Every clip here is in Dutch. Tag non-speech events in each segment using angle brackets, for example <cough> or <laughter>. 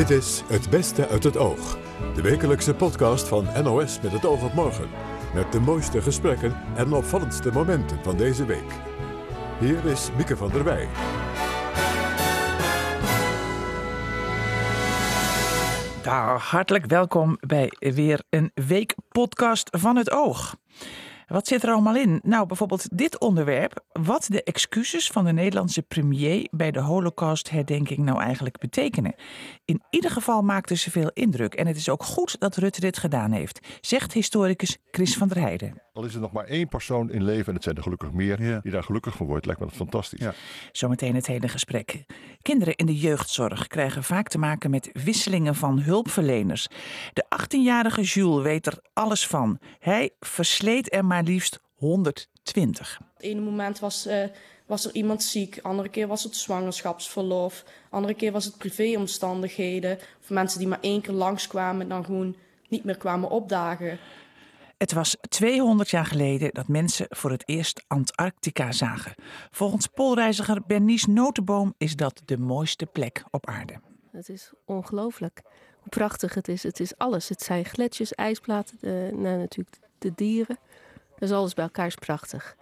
Dit is Het Beste uit het Oog. De wekelijkse podcast van NOS met het oog op morgen. Met de mooiste gesprekken en opvallendste momenten van deze week. Hier is Mieke van der Wij. Daar, hartelijk welkom bij weer een week podcast van het oog. Wat zit er allemaal in? Nou, bijvoorbeeld dit onderwerp. Wat de excuses van de Nederlandse premier bij de Holocaust-herdenking nou eigenlijk betekenen. In ieder geval maakten ze veel indruk. En het is ook goed dat Rutte dit gedaan heeft, zegt historicus Chris van der Heijden. Al is er nog maar één persoon in leven, en het zijn er gelukkig meer, Ja. die daar gelukkig van wordt, lijkt me dat fantastisch. Ja. Zometeen het hele gesprek. Kinderen in de jeugdzorg krijgen vaak te maken met wisselingen van hulpverleners. De 18-jarige Jules weet er alles van. Hij versleet er maar liefst 120. Het ene moment was, eh, was er iemand ziek, andere keer was het zwangerschapsverlof, andere keer was het privéomstandigheden. Of mensen die maar één keer langskwamen en dan gewoon niet meer kwamen opdagen. Het was 200 jaar geleden dat mensen voor het eerst Antarctica zagen. Volgens poolreiziger Bernice Notenboom is dat de mooiste plek op aarde. Het is ongelooflijk hoe prachtig het is. Het is alles. Het zijn gletsjers, ijsplaten, de, nou, natuurlijk de dieren. Dus alles bij elkaar is prachtig.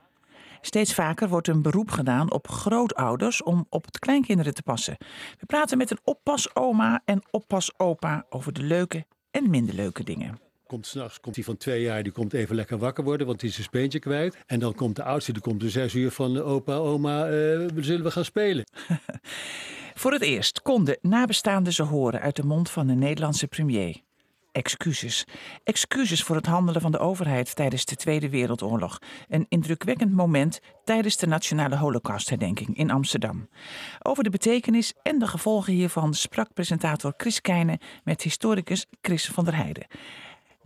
Steeds vaker wordt een beroep gedaan op grootouders om op het kleinkinderen te passen. We praten met een oppasoma en oppasopa over de leuke en minder leuke dingen. Komt s'nachts, komt die van twee jaar, die komt even lekker wakker worden, want die is zijn speentje kwijt. En dan komt de oudste, die komt om zes uur van eh, opa, oma, eh, zullen we gaan spelen? <laughs> Voor het eerst konden nabestaanden ze horen uit de mond van de Nederlandse premier. Excuses. Excuses voor het handelen van de overheid tijdens de Tweede Wereldoorlog. Een indrukwekkend moment tijdens de Nationale Holocaustherdenking in Amsterdam. Over de betekenis en de gevolgen hiervan sprak presentator Chris Keijne met historicus Chris van der Heijden.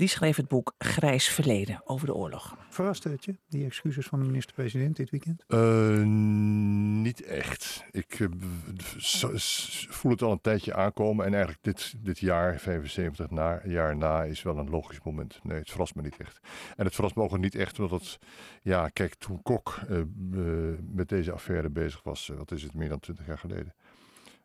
Die schreef het boek Grijs Verleden over de oorlog. Verraste het je, die excuses van de minister-president dit weekend? Eh, niet echt. Ik eh, voel het al een tijdje aankomen. En eigenlijk dit, dit jaar, 75 na, jaar na, is wel een logisch moment. Nee, het verrast me niet echt. En het verrast me ook niet echt, omdat het... Ja, kijk, toen Kok eh, met deze affaire bezig was, wat is het, meer dan 20 jaar geleden.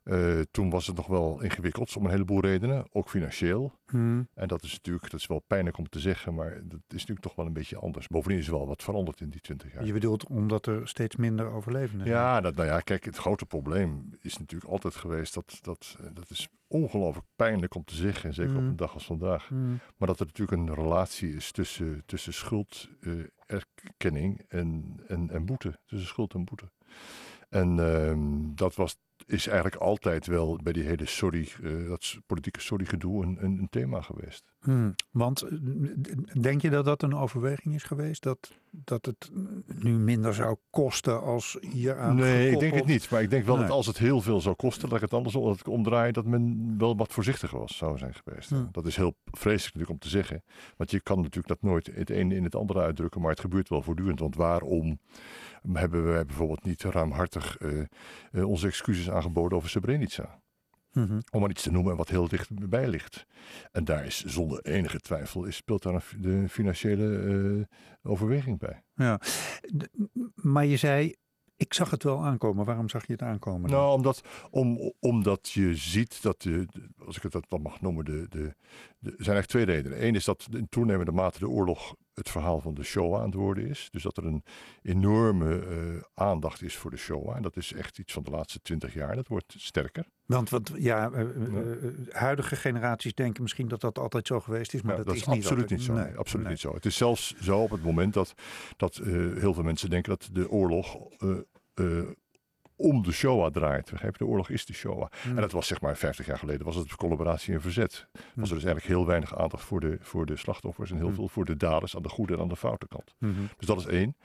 Eh, toen was het nog wel ingewikkeld om een heleboel redenen, ook financieel. Hmm. En dat is natuurlijk, dat is wel pijnlijk om te zeggen, maar dat is natuurlijk toch wel een beetje anders. Bovendien is er wel wat veranderd in die 20 jaar. Je bedoelt omdat er steeds minder overlevenden zijn? Ja, dat, nou ja, kijk, het grote probleem is natuurlijk altijd geweest dat dat, eh, dat is ongelooflijk pijnlijk om te zeggen, zeker op Mm. een dag als vandaag. Hmm. Maar dat er natuurlijk een relatie is tussen, tussen schulderkenning en, en, en boete, tussen schuld en boete. En ehm, dat was, is eigenlijk altijd wel bij die hele sorry, eh, dat politieke sorry gedoe een, een, een thema geweest. Hmm. Want eh, denk je dat dat een overweging is geweest? Dat, dat het nu minder zou kosten als hier aan Nee, ik denk het gekoppeld- niet. Maar ik denk wel Nee. dat als het heel veel zou kosten, dat ik het andersom dat ik omdraai, dat men wel wat voorzichtiger was, zou zijn geweest. Hmm. Dat is heel vreselijk natuurlijk om te zeggen. Want je kan natuurlijk dat nooit het ene in het andere uitdrukken, maar het gebeurt wel voortdurend. Want waarom hebben wij bijvoorbeeld niet ruimhartig eh, eh, onze excuses aangeboden over Srebrenica? Mhm. Om maar iets te noemen wat heel dichtbij ligt. En daar is zonder enige twijfel, is, speelt daar een, de financiële eh, overweging bij. Ja. Maar je zei, ik zag het wel aankomen. Waarom zag je het aankomen? dan? Nou, omdat, om, omdat je ziet dat, de, de- als ik het dat dan mag noemen, de, de, de, er zijn eigenlijk twee redenen. Eén is dat in toenemende mate de oorlog het verhaal van de Shoah aan het worden is. Dus dat er een enorme eh, aandacht is voor de Shoah. En dat is echt iets van de laatste twintig jaar. Dat wordt sterker. Want wat, ja, eh, eh, huidige generaties denken misschien dat dat altijd zo geweest is, maar Ja, dat, is, absoluut niet, niet zo. Nee, Nee, absoluut nee. niet zo. Het is zelfs zo op het moment dat, dat heel veel mensen denken dat de oorlog om de Shoah draait. Begrijp je? De oorlog is de Shoah. Hmm. En dat was zeg maar 50 jaar geleden was het collaboratie en verzet. Was er dus eigenlijk heel weinig aandacht voor de, voor de slachtoffers en heel Hmm. veel voor de daders aan de goede en aan de foute kant. Dus dat is één.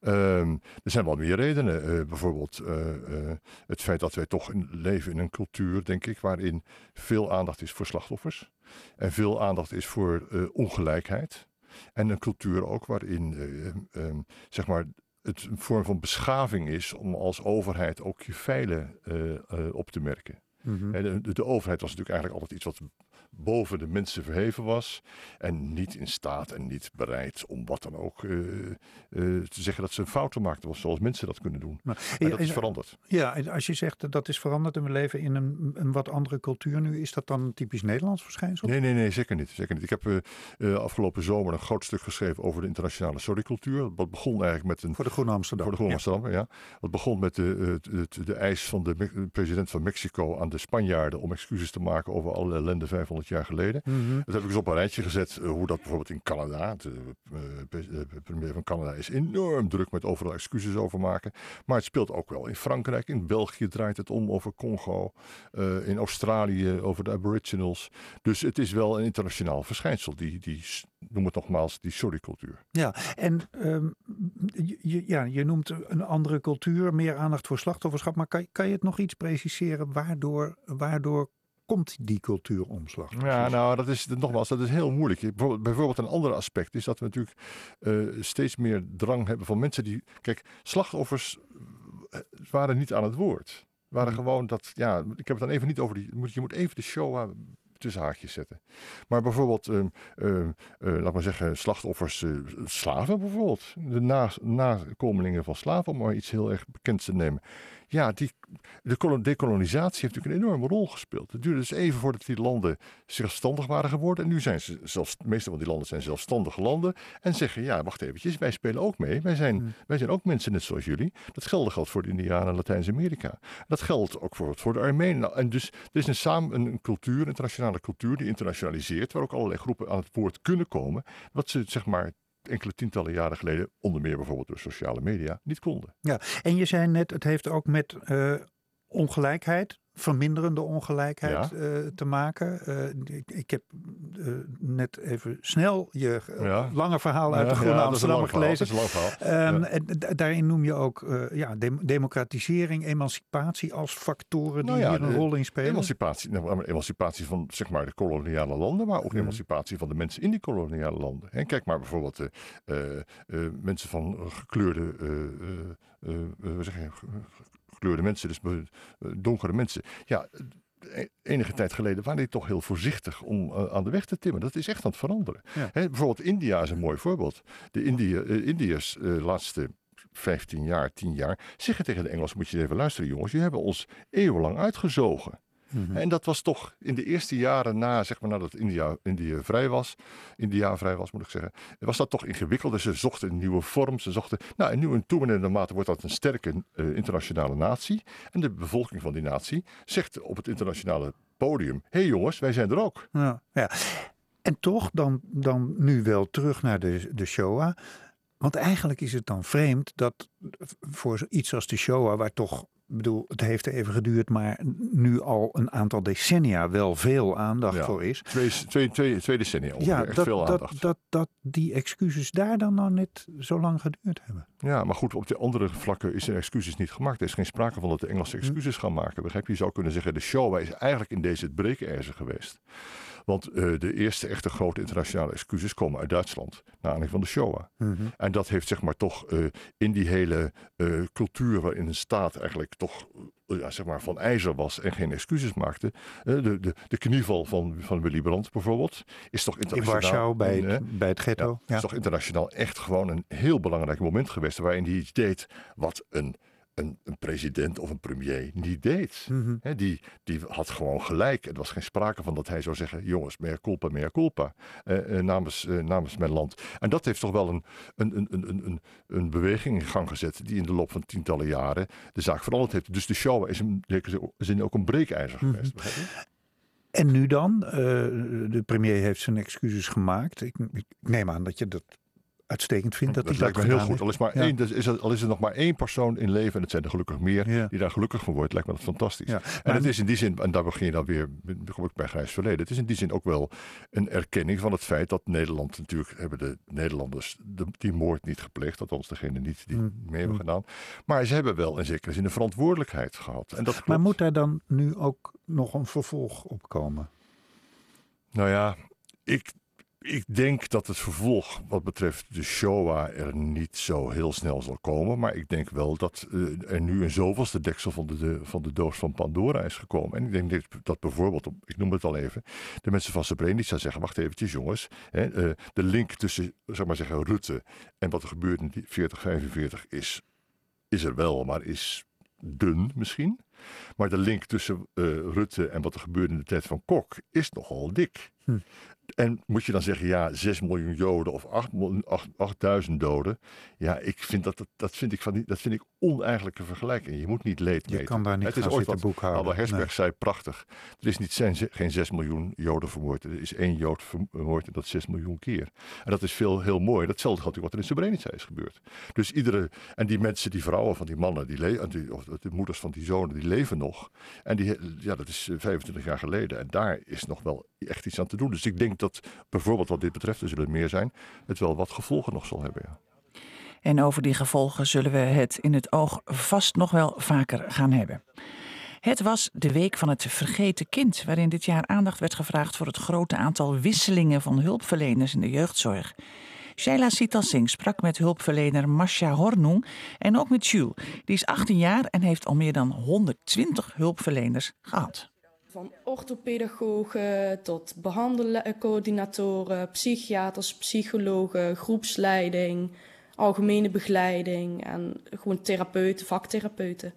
Ehm, er zijn wel meer redenen. Eh, bijvoorbeeld eh, eh, het feit dat wij toch in- leven in een cultuur, denk ik, waarin veel aandacht is voor slachtoffers. En veel aandacht is voor ongelijkheid. En een cultuur ook waarin eh, ehm, zeg maar, het een vorm van beschaving is om als overheid ook je feilen eh, eh, op te merken. De, de, de overheid was natuurlijk eigenlijk altijd iets wat boven de mensen verheven was. En niet in staat en niet bereid om wat dan ook eh, eh, te zeggen dat ze fouten maakten. was Zoals mensen dat kunnen doen. Maar, En dat is veranderd. Ja, en als je zegt dat dat is veranderd en we leven in een, een wat andere cultuur nu, is dat dan een typisch Nederlands verschijnsel? Nee, nee, nee, zeker niet. Zeker niet. Ik heb eh, afgelopen zomer een groot stuk geschreven over de internationale sorrycultuur. Wat begon eigenlijk met een Voor de Groene Amsterdam. Voor de Groene Amsterdam, ja. Het begon met de, het- de eis van de president van Mexico aan de Spanjaarden om excuses te maken over alle ellende 500 jaar geleden. Mhm. Dat heb ik eens op een rijtje gezet, eh, hoe dat bijvoorbeeld in Canada, de, eh, pre- de premier van Canada is enorm druk met overal excuses over maken. Maar het speelt ook wel in Frankrijk, in België draait het om over Congo, eh, in Australië over de aboriginals. Dus het is wel een internationaal verschijnsel, die, die noem het nogmaals, die sorrycultuur. Ja, en ehm, je, je- ja, je noemt een andere cultuur, meer aandacht voor slachtofferschap. Maar kan, kan je het nog iets preciseren? Waardoor, waardoor komt die cultuuromslag? Ja, precies? nou, dat is nogmaals, dat is heel moeilijk. Bijvoorbeeld, een ander aspect is dat we natuurlijk eh, steeds meer drang hebben van mensen die. Kijk, slachtoffers eh, waren niet aan het woord. Waren Hmm. gewoon dat. Ja, ik heb het dan even niet over die. moet- Je moet even de show tussen haakjes zetten. Maar bijvoorbeeld, ehm, eh, laat maar zeggen, slachtoffers, slaven bijvoorbeeld. De na, nakomelingen van slaven, om maar iets heel erg bekends te nemen. Ja, die, de dekolonisatie heeft natuurlijk een enorme rol gespeeld. Het duurde dus even voordat die landen zelfstandig waren geworden. En nu zijn ze zelfs, de meeste van die landen zijn zelfstandige landen. En zeggen, ja, wacht eventjes, wij spelen ook mee. Wij zijn, Hmm. wij zijn ook mensen net zoals jullie. Dat geldt geldt voor de Indianen en Latijns-Amerika. Dat geldt ook voor, voor de Armenen. Nou, En dus er is een, samen, een, een cultuur, een internationale cultuur, die internationaliseert. Waar ook allerlei groepen aan het woord kunnen komen. Wat ze, zeg maar, enkele tientallen jaren geleden, onder meer bijvoorbeeld door sociale media, niet konden. En je zei net, het heeft ook met eh, ongelijkheid, verminderende ongelijkheid eh, te maken. Eh, ik, ik heb eh, net even snel je Ja. lange verhaal uit de Groene ja, Amsterdammer gelezen. Ja. en da- daarin noem je ook ja, dem- democratisering, emancipatie als factoren die Nou hier een rol in spelen. Emancipatie, nou, emancipatie van zeg maar, de koloniale landen, maar ook Mhm. emancipatie van de mensen in die koloniale landen. En kijk maar bijvoorbeeld de mensen van gekleurde, hoe zeg je, gekleurde mensen, dus eh, donkere mensen. Ja, eh, enige tijd geleden waren die toch heel voorzichtig om eh, aan de weg te timmen. Dat is echt aan het veranderen. Ja. Hè, bijvoorbeeld India is een mooi voorbeeld. De Indië, eh, Indiërs eh, laatste 15 jaar, 10 jaar, zeggen tegen de Engelsen, moet je even luisteren jongens, jullie hebben ons eeuwenlang uitgezogen. Mhm. En dat was toch in de eerste jaren na, zeg maar, nadat India, India vrij was, India vrij was, moet ik zeggen, was dat toch ingewikkeld. Dus ze zochten een nieuwe vorm. Ze zochten, nou, en nu in toenemende mate wordt dat een sterke eh, internationale natie. En de bevolking van die natie zegt op het internationale podium: hé hey jongens, wij zijn er ook. Ja, ja. En toch dan, dan nu wel terug naar de, de Shoah. Want eigenlijk is het dan vreemd dat voor iets als de Shoah, waar toch, ik bedoel, het heeft even geduurd, maar nu al een aantal decennia wel veel aandacht Ja. voor is. Twee, twee, twee, twee decennia ongeveer, Ja, echt dat, veel dat, aandacht. dat, dat die excuses daar dan nou net zo lang geduurd hebben. Ja, maar goed, op de andere vlakken is er excuses niet gemaakt. Er is geen sprake van dat de Engelsen Hm. excuses gaan maken. Begrijp je? Je zou kunnen zeggen, de Shoah is eigenlijk in deze het breekijzer geweest. Want eh, de eerste echte grote internationale excuses komen uit Duitsland. Naar aanleiding van de Shoah. En dat heeft zeg maar toch eh, in die hele eh, cultuur waarin een staat eigenlijk toch ja, zeg maar van ijzer was en geen excuses maakte. de, de, de knieval van, van Willy Brandt bijvoorbeeld is toch In internationaal. Warschau bij het, bij het ja, ghetto. het is toch internationaal echt gewoon een heel belangrijk moment geweest. Waarin hij iets deed wat een, een, een president of een premier niet deed. Mhm. Die, die had gewoon gelijk. Er was geen sprake van dat hij zou zeggen: jongens, meer culpa, meer culpa. eh, namens, eh, namens mijn land. En dat heeft toch wel een, een, een, een, een- een, beweging in gang gezet. die in de loop van tientallen jaren de zaak veranderd heeft. Dus de show is in zekere zin ook een breekijzer Mhm. geweest. En nu dan? De premier heeft zijn excuses gemaakt. Ik, ik neem aan dat je dat uitstekend vindt dat, dat lijkt dat me heel goed. Al is, maar Ja. één, dus is er, al is er nog maar één persoon in leven, en het zijn er gelukkig meer. Ja. die daar gelukkig van wordt, lijkt me dat fantastisch. Ja, En het is in die zin, en daar begin je dan weer dan kom ik bij Grijs Verleden. Het is in die zin ook wel een erkenning van het feit dat Nederland natuurlijk hebben de Nederlanders de, die moord niet gepleegd, althans degene niet die Mm, mee hebben mm. gedaan. Maar ze hebben wel in zekere zin een verantwoordelijkheid gehad. En dat Maar moet daar dan nu ook nog een vervolg op komen? Nou ja, ik, ik denk dat het vervolg wat betreft de Shoah er niet zo heel snel zal komen. Maar ik denk wel dat uh, er nu een zoveelste deksel van de, de, van de doos van Pandora is gekomen. En ik denk dat bijvoorbeeld, ik noem het al even, de mensen van Srebrenica zeggen, wacht eventjes jongens. Hè, uh, de link tussen, zeg maar zeggen, Rutte en wat er gebeurt in 40, 45 is, is er wel, maar is dun misschien. Maar de link tussen uh, Rutte en wat er gebeurde in de tijd van Kok is nogal dik. Hm. En moet je dan zeggen, ja, 6 miljoen Joden of 8, 8, 8000 doden. Ja, ik vind dat, dat, dat, vind ik van die, dat vind ik oneigenlijke vergelijking. Je moet niet leed meten. Je kan daar niet Het is ooit wat boekhouden. Albert Hersberg nee. zei prachtig. Er is niet zijn, geen 6 miljoen Joden vermoord. Er is één Jood vermoord en dat 6 miljoen keer. En dat is veel, heel mooi. Datzelfde geldt wat er in Srebrenica is gebeurd. Dus iedere, en die mensen, die vrouwen van die mannen, die le- of de moeders van die zonen, die leven nog. En die, ja, dat is 25 jaar geleden. En daar is nog wel echt iets aan te doen. Dus ik denk dat bijvoorbeeld wat dit betreft, er zullen meer zijn, het wel wat gevolgen nog zal hebben. Ja. En over die gevolgen zullen we het in het oog vast nog wel vaker gaan hebben. Het was de week van het vergeten kind, waarin dit jaar aandacht werd gevraagd voor het grote aantal wisselingen van hulpverleners in de jeugdzorg. Shaila Sitalsing sprak met hulpverlener Masha Hornoeng en ook met Jules. Die is 18 jaar en heeft al meer dan 120 hulpverleners gehad. Van orthopedagogen tot behandelcoördinatoren, psychiaters, psychologen, groepsleiding, algemene begeleiding en gewoon therapeuten, vaktherapeuten.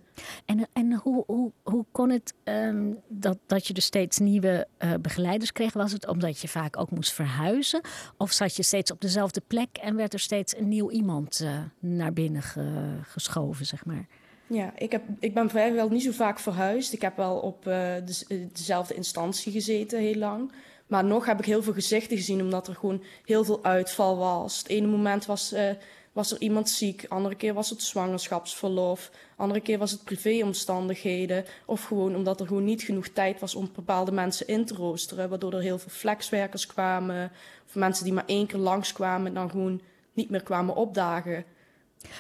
En, en hoe, hoe, kon het um, dat, dat je dus steeds nieuwe uh, begeleiders kreeg? Was het omdat je vaak ook moest verhuizen? Of zat je steeds op dezelfde plek en werd er steeds een nieuw iemand uh, naar binnen ge, geschoven, zeg maar? Ja, ik, heb, ik ben vrijwel niet zo vaak verhuisd. Ik heb wel op uh, de, dezelfde instantie gezeten heel lang. Maar nog heb ik heel veel gezichten gezien, omdat er gewoon heel veel uitval was. Het ene moment was, uh, was er iemand ziek, andere keer was het zwangerschapsverlof, andere keer was het privéomstandigheden. Of gewoon omdat er gewoon niet genoeg tijd was om bepaalde mensen in te roosteren, waardoor er heel veel flexwerkers kwamen. Of mensen die maar één keer langskwamen en dan gewoon niet meer kwamen opdagen.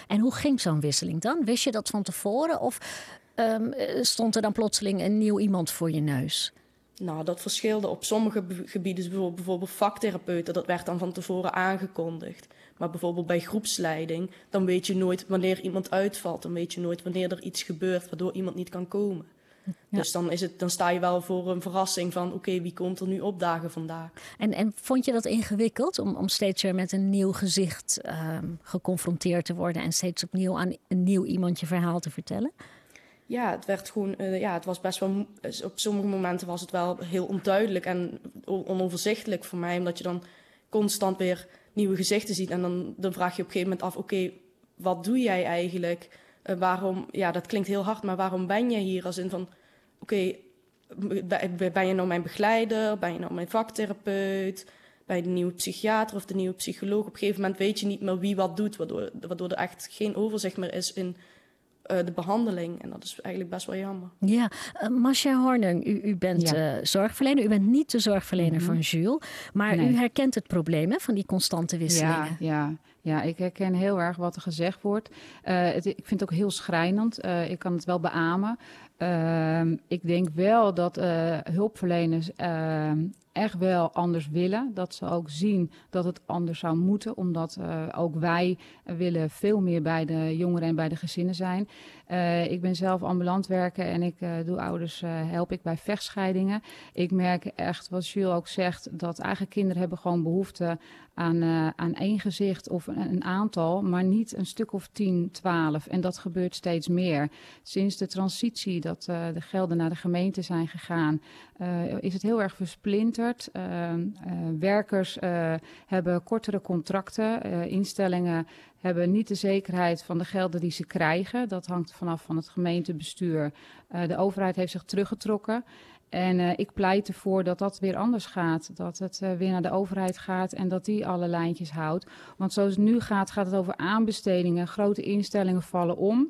En hoe ging zo'n wisseling dan? Wist je dat van tevoren of um, stond er dan plotseling een nieuw iemand voor je neus? Nou, dat verschilde op sommige gebieden, bijvoorbeeld vaktherapeuten, dat werd dan van tevoren aangekondigd. Maar bijvoorbeeld bij groepsleiding, dan weet je nooit wanneer iemand uitvalt. Dan weet je nooit wanneer er iets gebeurt waardoor iemand niet kan komen. Ja. Dus dan, is het, dan sta je wel voor een verrassing van... oké, wie komt er nu opdagen vandaag? En, en vond je dat ingewikkeld om, om steeds weer met een nieuw gezicht um, geconfronteerd te worden... en steeds opnieuw aan een nieuw iemand je verhaal te vertellen? Ja, het werd gewoon, uh, ja, het was best wel. Op sommige momenten was het wel heel onduidelijk en onoverzichtelijk voor mij, omdat je dan constant weer nieuwe gezichten ziet. En dan, dan vraag je op een gegeven moment af: oké, okay, wat doe jij eigenlijk? Uh, waarom, ja, dat klinkt heel hard, maar waarom ben je hier? Als in van: oké, okay, ben je nou mijn begeleider? Ben je nou mijn vaktherapeut? Bij de nieuwe psychiater of de nieuwe psycholoog. Op een gegeven moment weet je niet meer wie wat doet, waardoor, waardoor er echt geen overzicht meer is in uh, de behandeling. En dat is eigenlijk best wel jammer. Ja, uh, Masha Hornung, u, u bent ja. uh, zorgverlener. U bent niet de zorgverlener mm -hmm. van Jules. Maar nee. u herkent het probleem hè, van die constante wisselingen. Ja, ja. Ja, ik herken heel erg wat er gezegd wordt. Het, ik vind het ook heel schrijnend. ik kan het wel beamen. ik denk wel dat hulpverleners echt wel anders willen. Dat ze ook zien dat het anders zou moeten. Omdat uh, ook wij willen veel meer bij de jongeren en bij de gezinnen zijn. Uh, ik ben zelf ambulant werken en ik uh, doe ouders, help ik bij vechtscheidingen. Ik merk echt, wat Jules ook zegt, dat eigen kinderen hebben gewoon behoefte aan, aan één gezicht of een, een, aantal, maar niet een stuk of 10, 12. En dat gebeurt steeds meer. Sinds de transitie dat de gelden naar de gemeente zijn gegaan, is het heel erg versplinterd. Uh, uh, werkers uh, hebben kortere contracten. instellingen hebben niet de zekerheid van de gelden die ze krijgen. Dat hangt vanaf van het gemeentebestuur. de overheid heeft zich teruggetrokken. En uh, ik pleit ervoor dat dat weer anders gaat. Dat het uh, weer naar de overheid gaat en dat die alle lijntjes houdt. Want zoals het nu gaat, gaat het over aanbestedingen. Grote instellingen vallen om.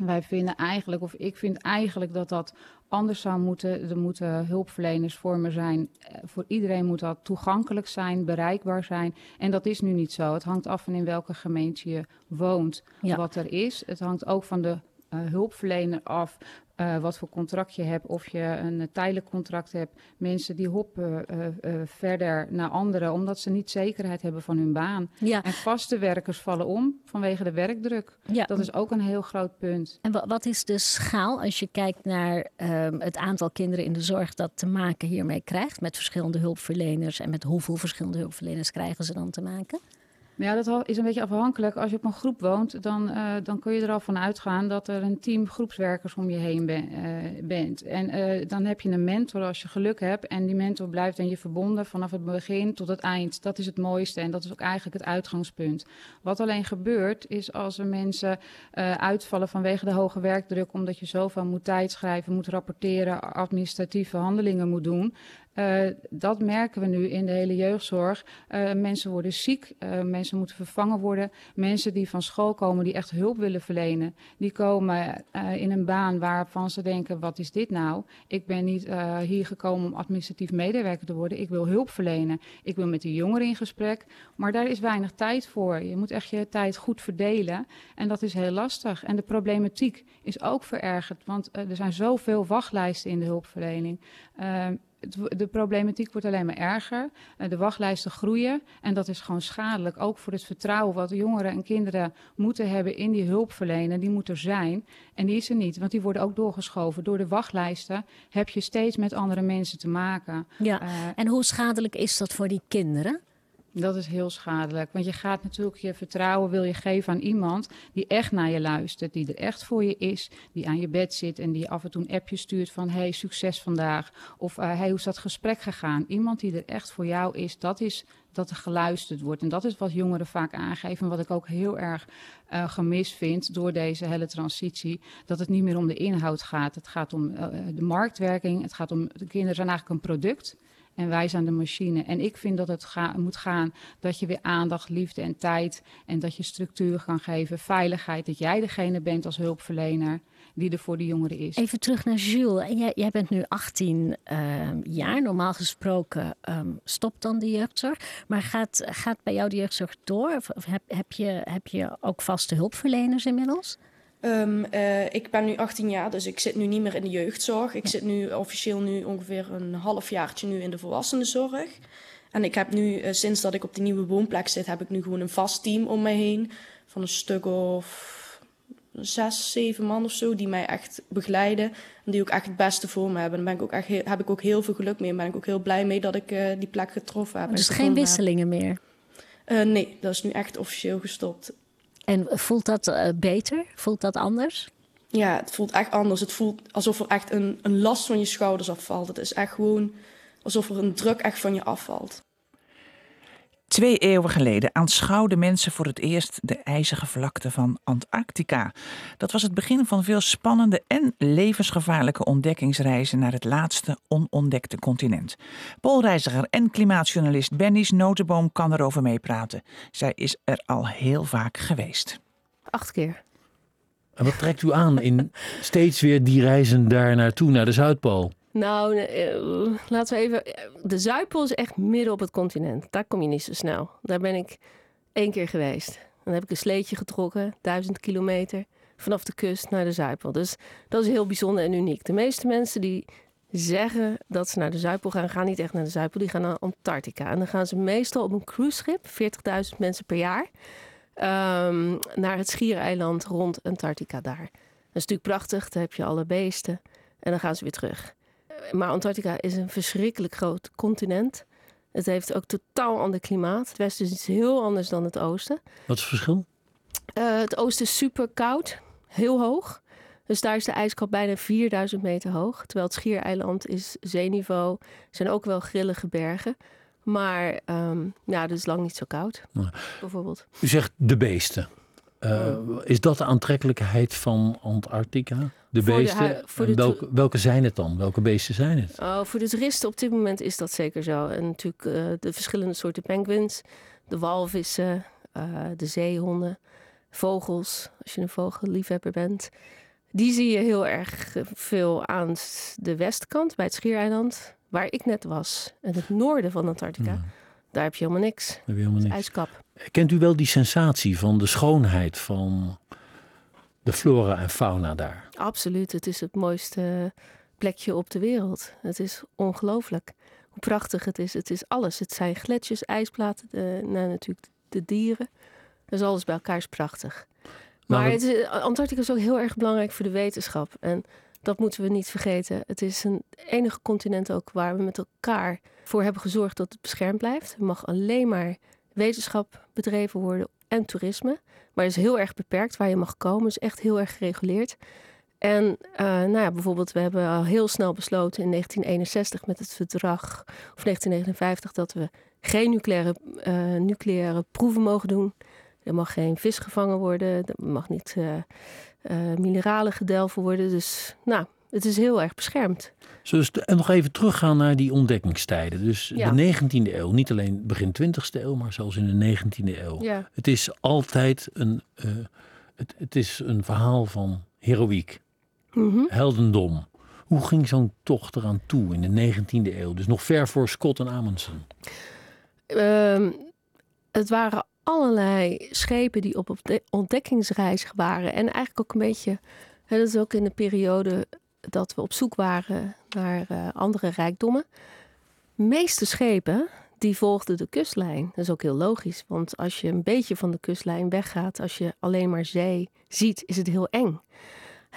Wij vinden eigenlijk, of ik vind eigenlijk dat dat anders zou moeten. Er moeten hulpverlenersvormen zijn. Voor iedereen moet dat toegankelijk zijn, bereikbaar zijn. En dat is nu niet zo. Het hangt af van in welke gemeente je woont, ja. wat er is. Het hangt ook van de hulpverlener af uh, wat voor contract je hebt, of je een tijdelijk contract hebt. Mensen die hoppen uh, verder naar anderen, omdat ze niet zekerheid hebben van hun baan. Ja. En vaste werkers vallen om vanwege de werkdruk. Ja. Dat is ook een heel groot punt. En wat is de schaal als je kijkt naar ehm, het aantal kinderen in de zorg dat te maken hiermee krijgt, met verschillende hulpverleners en met hoeveel verschillende hulpverleners krijgen ze dan te maken? Ja, dat is een beetje afhankelijk. Als je op een groep woont, dan, uh, dan kun je er al van uitgaan dat er een team groepswerkers om je heen uh, bent. En uh, dan heb je een mentor als je geluk hebt. En die mentor blijft aan je verbonden vanaf het begin tot het eind. Dat is het mooiste en dat is ook eigenlijk het uitgangspunt. Wat alleen gebeurt, is als er mensen uitvallen vanwege de hoge werkdruk, omdat je zoveel moet tijdschrijven, moet rapporteren, administratieve handelingen moet doen. Uh, dat merken we nu in de hele jeugdzorg. Uh, mensen worden ziek, uh, mensen moeten vervangen worden. Mensen die van school komen, die echt hulp willen verlenen, die komen in een baan waarvan ze denken: wat is dit nou? Ik ben niet hier gekomen om administratief medewerker te worden. Ik wil hulp verlenen. Ik wil met die jongeren in gesprek. Maar daar is weinig tijd voor. Je moet echt je tijd goed verdelen. En dat is heel lastig. En de problematiek is ook verergerd, want er zijn zoveel wachtlijsten in de hulpverlening de problematiek wordt alleen maar erger. Eh, de wachtlijsten groeien en dat is gewoon schadelijk. Ook voor het vertrouwen wat jongeren en kinderen moeten hebben in die hulpverlener. Die moet er zijn en die is er niet, want die worden ook doorgeschoven. Door de wachtlijsten heb je steeds met andere mensen te maken. Ja, uh, en hoe schadelijk is dat voor die kinderen? Dat is heel schadelijk. Want je gaat natuurlijk je vertrouwen wil je geven aan iemand die echt naar je luistert, die er echt voor je is, die aan je bed zit en die af en toe een appje stuurt van hey, succes vandaag. Of uh, hey, hoe is dat gesprek gegaan? Iemand die er echt voor jou is, dat is dat er geluisterd wordt. En dat is wat jongeren vaak aangeven. Wat ik ook heel erg uh, gemist vind door deze hele transitie. Dat het niet meer om de inhoud gaat. Het gaat om uh, de marktwerking. Het gaat om, de kinderen zijn eigenlijk een product. En wij zijn de machine. En ik vind dat het ga moet gaan dat je weer aandacht, liefde en tijd. En dat je structuur kan geven, veiligheid. Dat jij degene bent als hulpverlener die er voor de jongeren is. Even terug naar Jules. Jij, jij bent nu 18 uh, jaar. Normaal gesproken um, stopt dan de jeugdzorg. Maar gaat, gaat bij jou de jeugdzorg door? Of heb, heb, je, heb je ook vaste hulpverleners inmiddels? Um, uh, ik ben nu 18 jaar, dus ik zit nu niet meer in de jeugdzorg. Ik zit nu officieel nu ongeveer een halfjaartje nu in de volwassenenzorg. En ik heb nu, uh, sinds dat ik op de nieuwe woonplek zit, heb ik nu gewoon een vast team om me heen. Van een stuk of zes, zeven man of zo, die mij echt begeleiden. En die ook echt het beste voor me hebben. Daar ben ik ook echt heel, heb ik ook heel veel geluk mee. En ben ik ook heel blij mee dat ik uh, die plek getroffen heb. Dus geen wisselingen heb. meer? nee, dat is nu echt officieel gestopt. En voelt dat uh, beter? Voelt dat anders? Ja, het voelt echt anders. Het voelt alsof er echt een, een last van je schouders afvalt. Het is echt gewoon alsof er een druk echt van je afvalt. Twee eeuwen geleden aanschouwden mensen voor het eerst de ijzige vlakte van Antarctica. Dat was het begin van veel spannende en levensgevaarlijke ontdekkingsreizen naar het laatste onontdekte continent. Poolreiziger en klimaatjournalist Benny's Notenboom kan erover meepraten. Zij is er al heel vaak geweest. Acht keer. En wat trekt u aan in steeds weer die reizen daar naartoe, naar de Zuidpool? Nou, uh, laten we even. De Zuidpool is echt midden op het continent. Daar kom je niet zo snel. Daar ben ik één keer geweest. Dan heb ik een sleetje getrokken, duizend kilometer, vanaf de kust naar de Zuidpool. Dus dat is heel bijzonder en uniek. De meeste mensen die zeggen dat ze naar de Zuidpool gaan, gaan niet echt naar de Zuidpool. Die gaan naar Antarctica. En dan gaan ze meestal op een cruiseschip, 40.000 mensen per jaar, um, naar het schiereiland rond Antarctica daar. Dat is natuurlijk prachtig, daar heb je alle beesten. En dan gaan ze weer terug. Maar Antarctica is een verschrikkelijk groot continent. Het heeft ook totaal ander klimaat. Het westen is iets heel anders dan het oosten. Wat is het verschil? Uh, het oosten is super koud, heel hoog. Dus daar is de ijskap bijna 4000 meter hoog. Terwijl het Schiereiland is zeeniveau. Er zijn ook wel grillige bergen. Maar um, ja, het is lang niet zo koud, nou, bijvoorbeeld. U zegt de beesten. Uh, is dat de aantrekkelijkheid van Antarctica? De Voor beesten? voor de welke, welke zijn het dan? Welke beesten zijn het? Oh, voor de toeristen op dit moment is dat zeker zo. En natuurlijk uh, de verschillende soorten penguins, de walvissen, uh, de zeehonden, vogels, als je een vogelliefhebber bent. Die zie je heel erg veel aan de westkant, bij het Schiereiland, waar ik net was. En het noorden van Antarctica. Ja. Daar heb je helemaal niks. Heb je helemaal niks. IJskap. Kent u wel die sensatie van de schoonheid van de flora en fauna daar. Absoluut, het is het mooiste plekje op de wereld. Het is ongelooflijk hoe prachtig het is. Het is alles. Het zijn gletsjers, ijsplaten, de, nou, natuurlijk de dieren. Dus alles bij elkaar is prachtig. Maar Nou, het is, Antarctica is ook heel erg belangrijk voor de wetenschap. En dat moeten we niet vergeten. Het is een enige continent ook waar we met elkaar voor hebben gezorgd dat het beschermd blijft. Er mag alleen maar wetenschap bedreven worden en toerisme. Maar het is heel erg beperkt waar je mag komen. Is echt heel erg gereguleerd. En eh, nou ja, bijvoorbeeld, we hebben al heel snel besloten in 1961 met het verdrag, of 1959, dat we geen nucleaire, eh, nucleaire proeven mogen doen. Er mag geen vis gevangen worden, er mag niet eh, mineralen gedelven worden. Dus nou, het is heel erg beschermd. Dus en nog even teruggaan naar die ontdekkingstijden. Dus Ja. de 19e eeuw, niet alleen begin 20e eeuw, maar zelfs in de 19e eeuw. Ja. Het is altijd een, eh, het, het is een verhaal van heroïek, Mhm. heldendom. Hoe ging zo'n tocht eraan toe in de 19e eeuw? Dus nog ver voor Scott en Amundsen. Ehm, het waren allerlei schepen die op ontde- ontdekkingsreis waren. En eigenlijk ook een beetje, dat is ook in de periode dat we op zoek waren naar eh, andere rijkdommen. De meeste schepen die volgden de kustlijn. Dat is ook heel logisch, want als je een beetje van de kustlijn weggaat, als je alleen maar zee ziet, is het heel eng.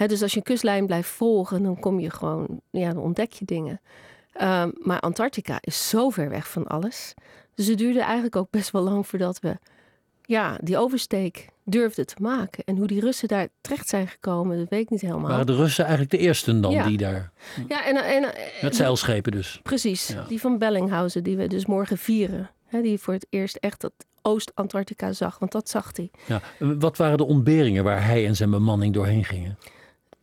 Dus als je een kustlijn blijft volgen, dan kom je gewoon, ja, dan ontdek je dingen. Ehm, maar Antarctica is zo ver weg van alles. Dus het duurde eigenlijk ook best wel lang voordat we ja, die oversteek durfden te maken. En hoe die Russen daar terecht zijn gekomen, dat weet ik niet helemaal. Waren de Russen eigenlijk de eersten dan Ja. die daar, Ja, en, en, met zeilschepen dus? Precies, Ja. die van Bellinghausen, die we dus morgen vieren. Hè, die voor het eerst echt dat Oost-Antarctica zag, want dat zag hij. Ja. Wat waren de ontberingen waar hij en zijn bemanning doorheen gingen?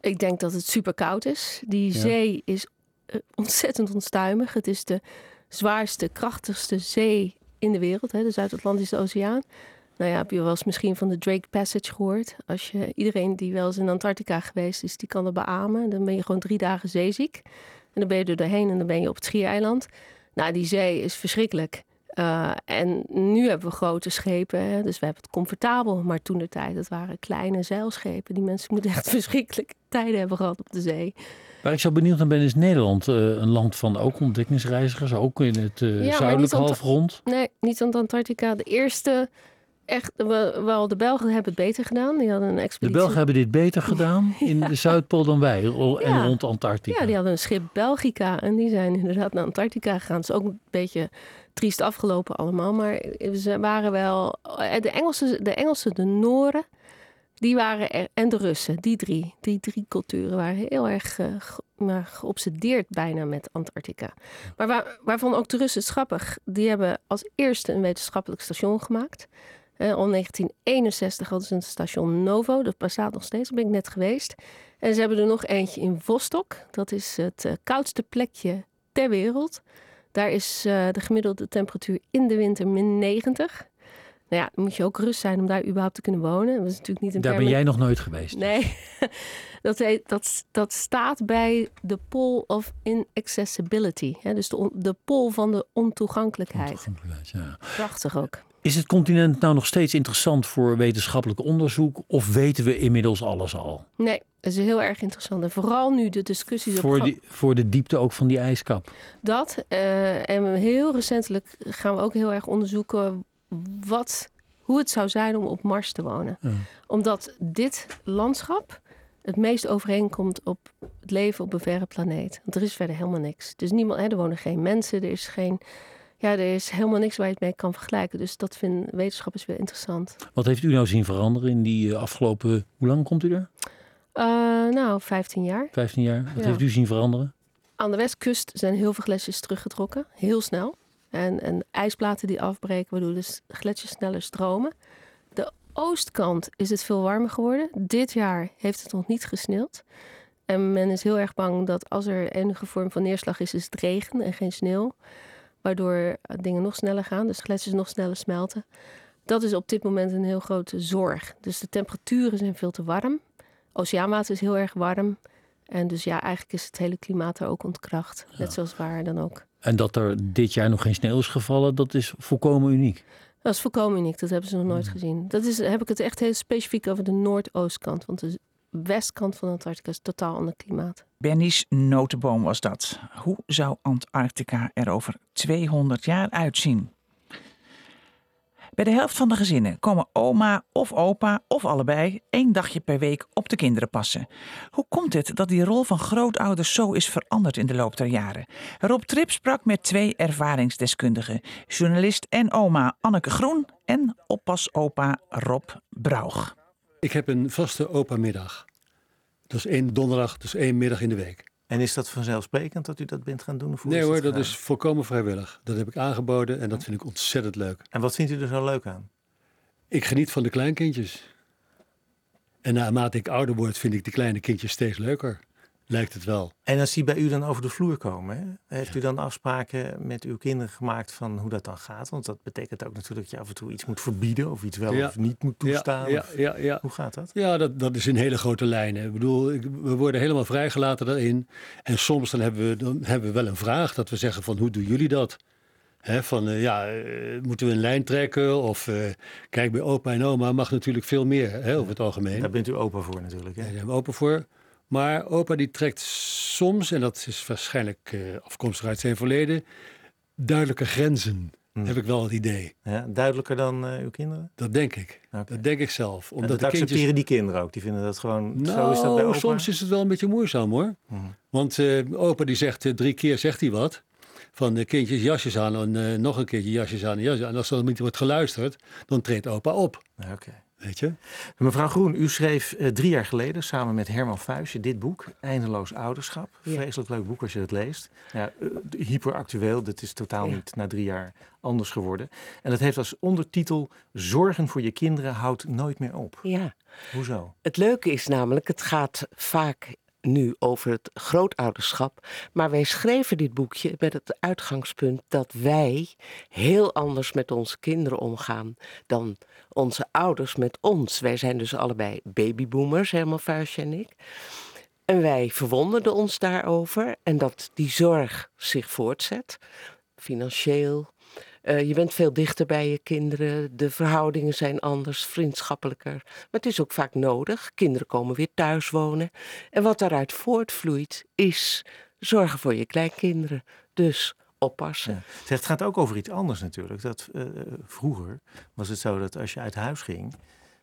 Ik denk dat het super koud is. Die Ja. zee is eh, ontzettend onstuimig. Het is de zwaarste, krachtigste zee in de wereld, hè, de Zuid-Atlantische Oceaan. Nou ja, heb je wel eens misschien van de Drake Passage gehoord? Als je, iedereen die wel eens in Antarctica geweest is, die kan dat beamen. Dan ben je gewoon drie dagen zeeziek. En dan ben je er doorheen en dan ben je op het schiereiland. Nou, die zee is verschrikkelijk. Eh, en nu hebben we grote schepen, hè, dus we hebben het comfortabel. Maar toen de tijd, het waren kleine zeilschepen. Die mensen moeten echt <laughs> verschrikkelijke tijden hebben gehad op de zee. Waar ik zo benieuwd naar ben, is Nederland eh, een land van ook ontdekkingsreizigers, ook in het eh, Ja, Anta- halfrond. Nee, niet aan Antarctica. De eerste, echt, wel, de Belgen hebben het beter gedaan. Die hadden een De expeditie. Belgen hebben dit beter gedaan <laughs> in de Zuidpool dan wij en Ja. rond Antarctica. Ja, die hadden een schip Belgica en die zijn inderdaad naar Antarctica gegaan. Het is ook een beetje triest afgelopen allemaal, maar ze waren wel... eh, De Engelsen, de, Engelsen, de Noren, die waren er, en de Russen, die drie. Die drie culturen waren heel erg eh, maar geobsedeerd bijna met Antarctica. Maar waar, waarvan ook de Russen, het grappig, die hebben als eerste een wetenschappelijk station gemaakt. Eh, al 1961 hadden ze een station Novo, dat bestaat nog steeds, daar ben ik net geweest. En ze hebben er nog eentje in Vostok. Dat is het eh, koudste plekje ter wereld. Daar is eh, de gemiddelde temperatuur in de winter min 90. Nou ja, dan moet je ook rust zijn om daar überhaupt te kunnen wonen. Dat is natuurlijk niet een Daar ben jij nog nooit geweest. Nee, <laughs> dat, dat, dat staat bij de pole of inaccessibility. Hè? Dus de, de pol van de ontoegankelijkheid. Ja. Prachtig ook. Is het continent nou nog steeds interessant voor wetenschappelijk onderzoek of weten we inmiddels alles al? Nee, dat is heel erg interessant. En vooral nu de discussies Voor, die, voor de diepte ook van die ijskap. Dat. eh, en heel recentelijk gaan we ook heel erg onderzoeken wat, hoe het zou zijn om op Mars te wonen. Ja. Omdat dit landschap het meest overeenkomt op het leven op een verre planeet. Want er is verder helemaal niks. Dus niemand, hè, er wonen geen mensen, er is geen. Ja, er is helemaal niks waar je het mee kan vergelijken. Dus dat vinden wetenschappers weer interessant. Wat heeft u nou zien veranderen in die eh, afgelopen... Hoe lang komt u er? Eh, nou, 15 jaar. 15 jaar? Wat Ja. heeft u zien veranderen? Aan de westkust zijn heel veel gletsjers teruggetrokken, heel snel. En, en ijsplaten die afbreken, waardoor de gletsjers sneller stromen. De oostkant is het veel warmer geworden. Dit jaar heeft het nog niet gesneeuwd. En men is heel erg bang dat als er enige vorm van neerslag is, is het regen en geen sneeuw. Waardoor dingen nog sneller gaan, dus gletsjers nog sneller smelten. Dat is op dit moment een heel grote zorg. Dus de temperaturen zijn veel te warm. Oceaanwater is heel erg warm. En dus ja, eigenlijk is het hele klimaat er ook ontkracht. Net zoals waar dan ook. En dat er dit jaar nog geen sneeuw is gevallen, dat is volkomen uniek. Dat is volkomen uniek. Dat hebben ze nog nooit gezien. Dat is, heb ik het echt heel specifiek over de noordoostkant. Want de westkant van Antarctica is totaal ander klimaat. Benny's notenboom was dat. Hoe zou Antarctica er over 200 jaar uitzien? Bij de helft van de gezinnen komen oma of opa of allebei één dagje per week op de kinderen passen. Hoe komt het dat die rol van grootouders zo is veranderd in de loop der jaren? Rob Trip sprak met twee ervaringsdeskundigen, journalist en oma Anneke Groen en oppasopa Rob Braug. Ik heb een vaste opa-middag. Dat is één donderdag, dus één middag in de week. En is dat vanzelfsprekend dat u dat bent gaan doen? Of nee hoor, dat is volkomen vrijwillig. Dat heb ik aangeboden en dat vind ik ontzettend leuk. En wat vindt u er zo leuk aan? Ik geniet van de kleinkindjes. En naarmate ik ouder word, vind ik die kleine kindjes steeds leuker. Lijkt het wel. En als die bij u dan over de vloer komen, hè, heeft u dan afspraken met uw kinderen gemaakt van hoe dat dan gaat? Want dat betekent ook natuurlijk dat je af en toe iets moet verbieden of iets wel Ja. of niet moet toestaan. Ja, ja, ja, ja. Hoe gaat dat? Ja, dat, dat is in hele grote lijnen. Ik bedoel, ik- we worden helemaal vrijgelaten daarin. En soms dan hebben, we, dan hebben we wel een vraag dat we zeggen van hoe doen jullie dat? Hè, van eh, ja, eh, moeten we een lijn trekken? Of eh, kijk, bij opa en oma mag natuurlijk veel meer hè, over het algemeen. Daar bent u open voor natuurlijk. Hè? Daar zijn we open voor. Maar opa die trekt soms, en dat is waarschijnlijk eh, afkomstig uit zijn verleden, duidelijke grenzen. Hmm. Heb ik wel het idee. Ja, duidelijker dan eh, uw kinderen? Dat denk ik. Dat denk ik zelf. En Omdat dat de kindjes accepteren die kinderen ook. Die vinden dat gewoon. Nou, zo is dat bij opa. soms is het wel een beetje moeizaam hoor. Mhm. Want eh, opa die zegt drie keer zegt hij wat. Van de kindjes jasjes aan en nog een keertje jasjes aan en jasjes aan. En als er niet wordt geluisterd, dan treedt opa op. Oké. Weet je? Mevrouw Groen, u schreef eh, drie jaar geleden samen met Herman Fuisje dit boek, Eindeloos Ouderschap. Ja. Vreselijk leuk boek als je het leest. Ja, eh, hyperactueel, dit is totaal Ja. niet na drie jaar anders geworden. En dat heeft als ondertitel Zorgen voor je kinderen houdt nooit meer op. Ja, Hoezo? het leuke is namelijk, het gaat vaak nu over het grootouderschap. Maar wij schreven dit boekje met het uitgangspunt dat wij heel anders met onze kinderen omgaan dan onze ouders met ons. Wij zijn dus allebei babyboomers, Herman Vuistje en ik. En wij verwonderden ons daarover en dat die zorg zich voortzet, financieel. Eh, je bent veel dichter bij je kinderen, de verhoudingen zijn anders, vriendschappelijker. Maar het is ook vaak nodig. Kinderen komen weer thuis wonen. En wat daaruit voortvloeit is zorgen voor je kleinkinderen. Dus oppassen. Het gaat ook over iets anders natuurlijk. Dat, eh, vroeger was het zo dat als je uit huis ging,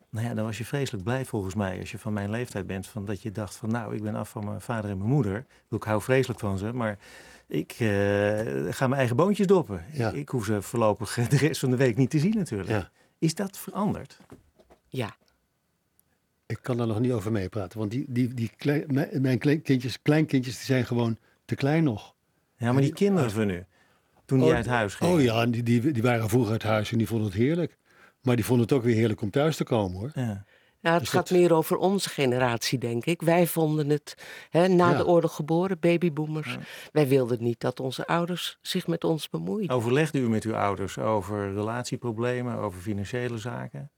nou ja, dan was je vreselijk blij volgens mij als je van mijn leeftijd bent. Van dat je dacht van nou, ik ben af van mijn vader en mijn moeder. Ik hou vreselijk van ze, maar ik eh, ga mijn eigen boontjes doppen. Ja. Ik, ik hoef ze voorlopig de rest van de week niet te zien natuurlijk. Ja. Is dat veranderd? Ja, Ik kan daar nog niet over meepraten. Want die, die, die klein, mijn, mijn kleinkindjes, kleinkindjes die zijn gewoon te klein nog. Ja, maar die kinderen van nu, toen die Oh, uit huis gingen. Oh ja, die, die, die waren vroeger uit huis en die vonden het heerlijk. Maar die vonden het ook weer heerlijk om thuis te komen hoor. Ja. Ja, het Dus gaat dat- meer over onze generatie, denk ik. Wij vonden het hè, na Ja. de oorlog geboren, babyboomers. Wij wilden niet dat onze ouders zich met ons bemoeiden. Overlegde u met uw ouders over relatieproblemen, over financiële zaken?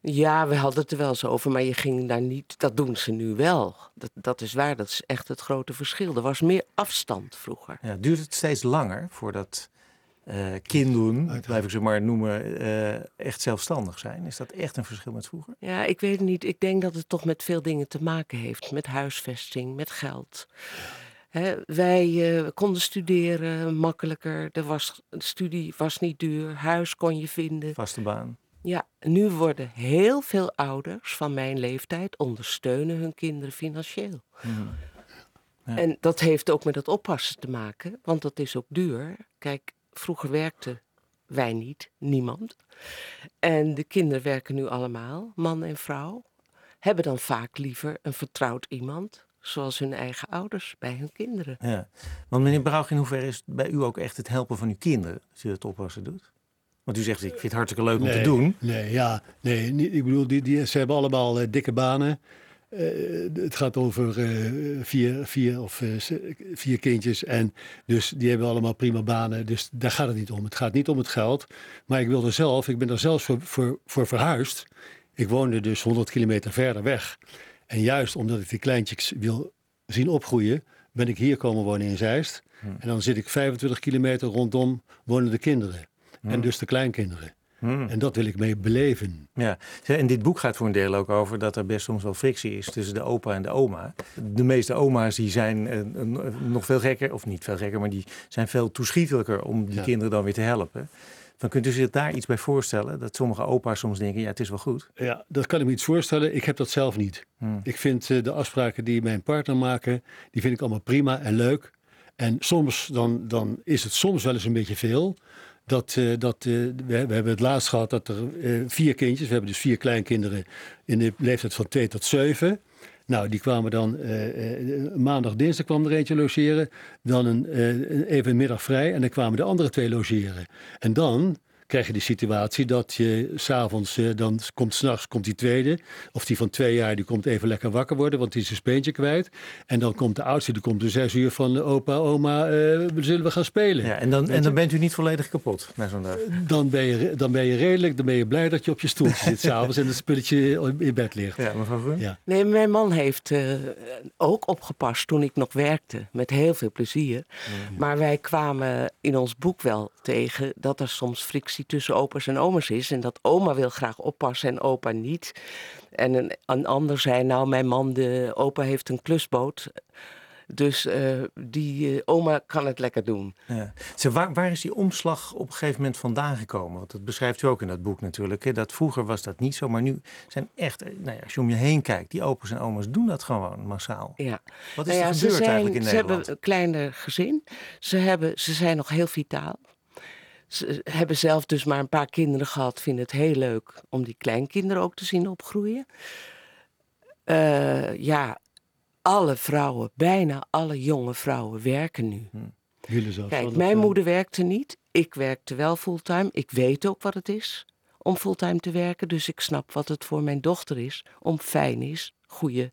Ja, we hadden het er wel eens over, maar je ging daar niet. Dat doen ze nu wel. Dat, dat is waar, dat is echt het grote verschil. Er was meer afstand vroeger. Ja, duurt het steeds langer voordat eh kinderen, blijf ik ze maar noemen, eh, echt zelfstandig zijn? Is dat echt een verschil met vroeger? Ja, ik weet het niet. Ik denk dat het toch met veel dingen te maken heeft. Met huisvesting, met geld. Hè, wij eh, konden studeren makkelijker. Er was, de studie was niet duur. Huis kon je vinden. Vaste baan. Ja, nu worden heel veel ouders van mijn leeftijd ondersteunen hun kinderen financieel. Ja. En dat heeft ook met het oppassen te maken, want dat is ook duur. Kijk, vroeger werkten wij niet, niemand. En de kinderen werken nu allemaal, man en vrouw. Hebben dan vaak liever een vertrouwd iemand, zoals hun eigen ouders, bij hun kinderen. Ja. Want meneer Brouch, in hoeverre is het bij u ook echt het helpen van uw kinderen, als u het oppassen doet? Want u zegt, ik vind het hartstikke leuk om te doen. Nee, ja, nee, niet, ik bedoel, die, die, ze hebben allemaal eh, dikke banen. Eh, het gaat over eh, vier, vier of eh, vier kindjes. En dus die hebben allemaal prima banen. Dus daar gaat het niet om. Het gaat niet om het geld. Maar ik wilde zelf, ik ben er zelfs voor, voor, voor verhuisd. Ik woonde dus 100 kilometer verder weg. En juist omdat ik die kleintjes wil zien opgroeien, ben ik hier komen wonen in Zeist. En dan zit ik 25 kilometer rondom wonen de kinderen. En dus de kleinkinderen. Hmm. En dat wil ik mee beleven. Ja, en dit boek gaat voor een deel ook over dat er best soms wel frictie is tussen de opa en de oma. De meeste oma's die zijn eh, nog veel gekker, of niet veel gekker, maar die zijn veel toeschietelijker om die Ja. kinderen dan weer te helpen. Dan kunt u zich daar iets bij voorstellen? Dat sommige opa's soms denken, ja, het is wel goed. Ja, dat kan ik me iets voorstellen. Ik heb dat zelf niet. Hmm. Ik vind eh, de afspraken die mijn partner maken, die vind ik allemaal prima en leuk. En soms dan, dan is het soms wel eens een beetje veel. Dat, eh, dat, eh, we, hebben het laatst gehad dat er eh, vier kindjes, we hebben dus vier kleinkinderen in de leeftijd van 2 tot 7. Nou, die kwamen dan eh, maandag, dinsdag kwam er eentje logeren. Dan een, even een middag vrij en dan kwamen de andere twee logeren. En dan krijg je de situatie dat je s'avonds, eh, dan komt s'nachts komt die tweede. Of die van twee jaar, die komt even lekker wakker worden, want die is zijn speentje kwijt. En dan komt de oudste, die komt om zes uur van eh, opa, oma, eh, zullen we gaan spelen. Ja, en dan, en dan bent u niet volledig kapot na zo'n dag. Dan ben, je, dan ben je redelijk, dan ben je blij dat je op je stoeltje zit <laughs> s'avonds en het spulletje in bed ligt. Ja, mevrouw Groen? Ja. Nee, mijn man heeft eh, ook opgepast toen ik nog werkte. Met heel veel plezier. Maar wij kwamen in ons boek wel tegen dat er soms frictie tussen opa's en oma's is. En dat oma wil graag oppassen en opa niet. En een, een ander zei, nou mijn man, de opa heeft een klusboot. Dus eh, die eh, oma kan het lekker doen. Ja. Waar, waar is die omslag op een gegeven moment vandaan gekomen? Want dat beschrijft u ook in dat boek natuurlijk. Hè? Dat vroeger was dat niet zo, maar nu zijn echt, eh, nou ja, als je om je heen kijkt, die opa's en oma's doen dat gewoon massaal. Ja. Wat is Nou ja, er ze gebeurd zijn- eigenlijk in ze Nederland? hebben een kleiner gezin. Ze, hebben, ze zijn nog heel vitaal. Ze hebben zelf dus maar een paar kinderen gehad. Vinden het heel leuk om die kleinkinderen ook te zien opgroeien. Eh, ja, alle vrouwen, bijna alle jonge vrouwen werken nu. Zelfs Kijk, mijn eh, moeder werkte niet. Ik werkte wel fulltime. Ik weet ook wat het is om fulltime te werken. Dus ik snap wat het voor mijn dochter is. Om fijn is, goede,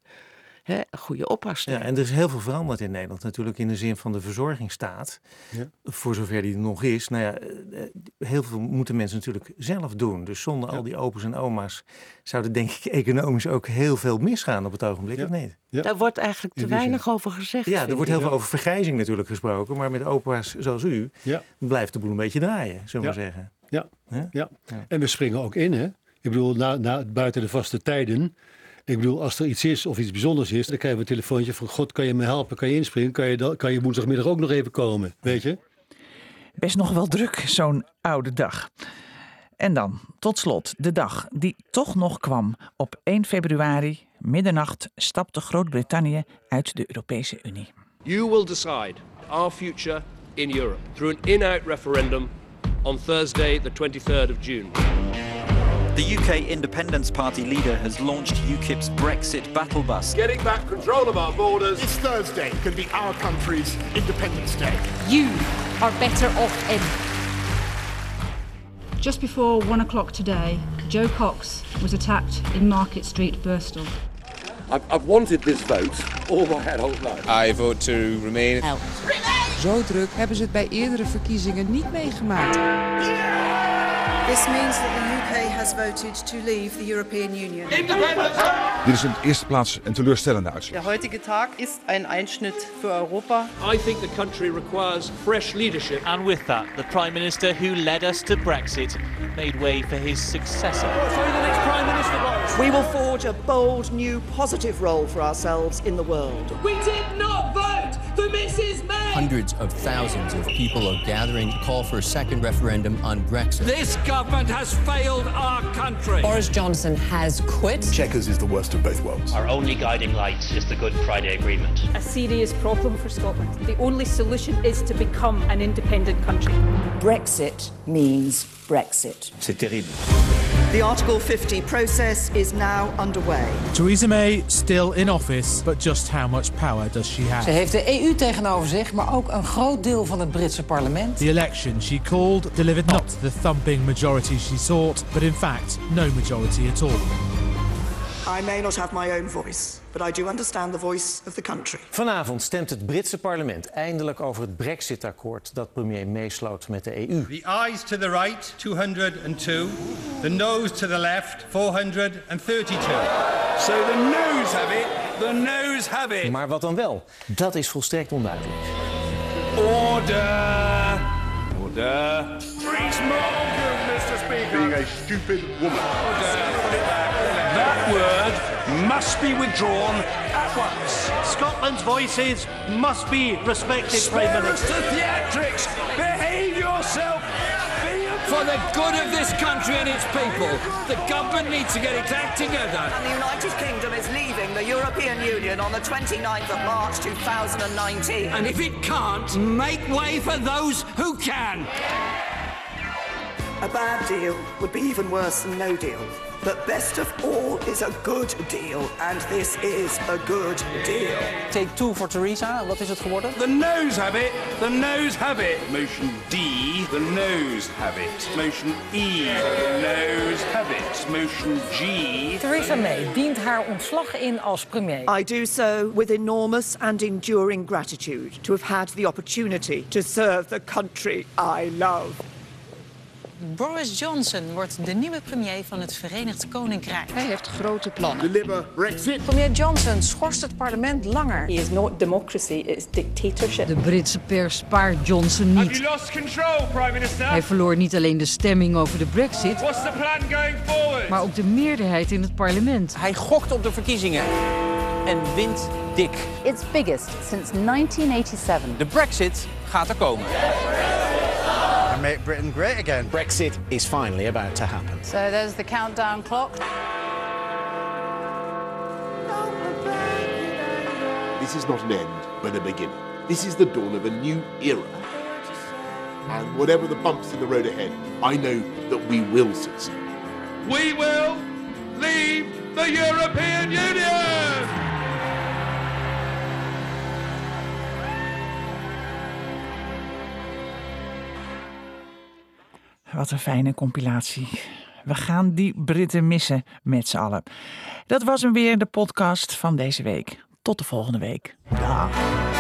hè, goede oppas te Ja, en er is heel veel veranderd in Nederland natuurlijk in de zin van de verzorgingsstaat. Ja. Voor zover die er nog is. Nou ja, eh, heel veel moeten mensen natuurlijk zelf doen. Dus zonder al die opa's en oma's zou er denk ik economisch ook heel veel misgaan op het ogenblik, Ja. of niet? Ja. Daar wordt eigenlijk te weinig over gezegd. Ja, er wordt heel veel over vergrijzing natuurlijk gesproken. Maar met opa's zoals u Ja. blijft de boel een beetje draaien, zullen we maar zeggen. Ja. Ja? Ja. Ja. En we springen ook in, hè? Ik bedoel, na, na, buiten de vaste tijden. Ik bedoel, als er iets is of iets bijzonders is, dan krijgen we een telefoontje van: God, kan je me helpen? Kan je inspringen? Kan je, dan, kan je woensdagmiddag ook nog even komen? Weet je? Best nog wel druk, zo'n oude dag. En dan, tot slot, de dag die toch nog kwam. Op 1 februari, middernacht, stapte Groot-Brittannië uit de Europese Unie. You will decide our future in Europe through an in out referendum on Thursday, the 23rd of June. The UK Independence Party leader has launched UKIP's Brexit battle bus. Getting back control of our borders. This Thursday could be our country's Independence Day. You are better off in. Just before one o'clock today, Joe Cox was attacked in Market Street, Bristol. I've, I've wanted this vote all my adult life. I vote to remain. Help. Zo druk hebben ze het bij eerdere verkiezingen niet meegemaakt. This means that the UK has voted to leave the European Union. Dit is in de eerste plaats een teleurstellende uitslag. Der heutige Tag ist ein Einschnitt für Europa. I think the country requires fresh leadership. And with that, the Prime Minister who led us to Brexit made way for his successor. Oh, we will forge a bold, new, positive role for ourselves in the world. We did not vote for Mrs. May. Hundreds of thousands of people are gathering to call for a second referendum on Brexit. This government has failed our country. Boris Johnson has quit. Checkers is the worst of both worlds. Our only guiding light is the Good Friday Agreement. A serious problem for Scotland. The only solution is to become an independent country. Brexit means Brexit. C'est terrible. The Article 50 process is now underway. Theresa May still in office, but just how much power does she have? Ze heeft de EU tegenover zich, maar ook een groot deel van het Britse parlement. The election she called delivered not the thumping majority she sought, but in fact, no majority at all. I may not have my own voice, but I do understand the voice of the country. Vanavond stemt het Britse parlement eindelijk over het Brexit-akkoord dat premier meesloot met de EU. The ayes to the right, 202. The noes to the left, 432. So the noes have it. The noes have it. Maar wat dan wel? Dat is volstrekt onduidelijk. Order. Order. Being a stupid woman. That word must be withdrawn at once. Scotland's voices must be respected, Prime Spare us Minister. the theatrics. Behave yourself. Be a For the good of this country and its people, the government needs to get its act together. And the United Kingdom is leaving the European Union on the 29th of March 2019. And if it can't, make way for those who can. A bad deal would be even worse than no deal. But best of all is a good deal. And this is a good deal. Take two voor Theresa. Wat is het geworden? The nose have it. The nose have it. Motion D. The nose have it. Motion E. The nose have it. Motion G. Theresa May dient haar ontslag in als premier. I do so with enormous and enduring gratitude to have had the opportunity to serve the country I love. Boris Johnson wordt de nieuwe premier van het Verenigd Koninkrijk. Hij heeft grote plannen. Deliver Brexit. Premier Johnson schorst het parlement langer. He is not democracy, it's dictatorship. De Britse pers spaart Johnson Have niet. you lost control, Prime Minister? Hij verloor niet alleen de stemming over de brexit, What's the plan going forward? maar ook de meerderheid in het parlement. Hij gokt op de verkiezingen en wint dik. Its biggest since 1987. De Brexit gaat er komen. And make Britain great again. Brexit is finally about to happen. So there's the countdown clock. This is not an end, but a beginning. This is the dawn of a new era. And whatever the bumps in the road ahead, I know that we will succeed. We will leave the European Union. Wat een fijne compilatie. We gaan die Britten missen met z'n allen. Dat was hem weer, de podcast van deze week. Tot de volgende week. Dag.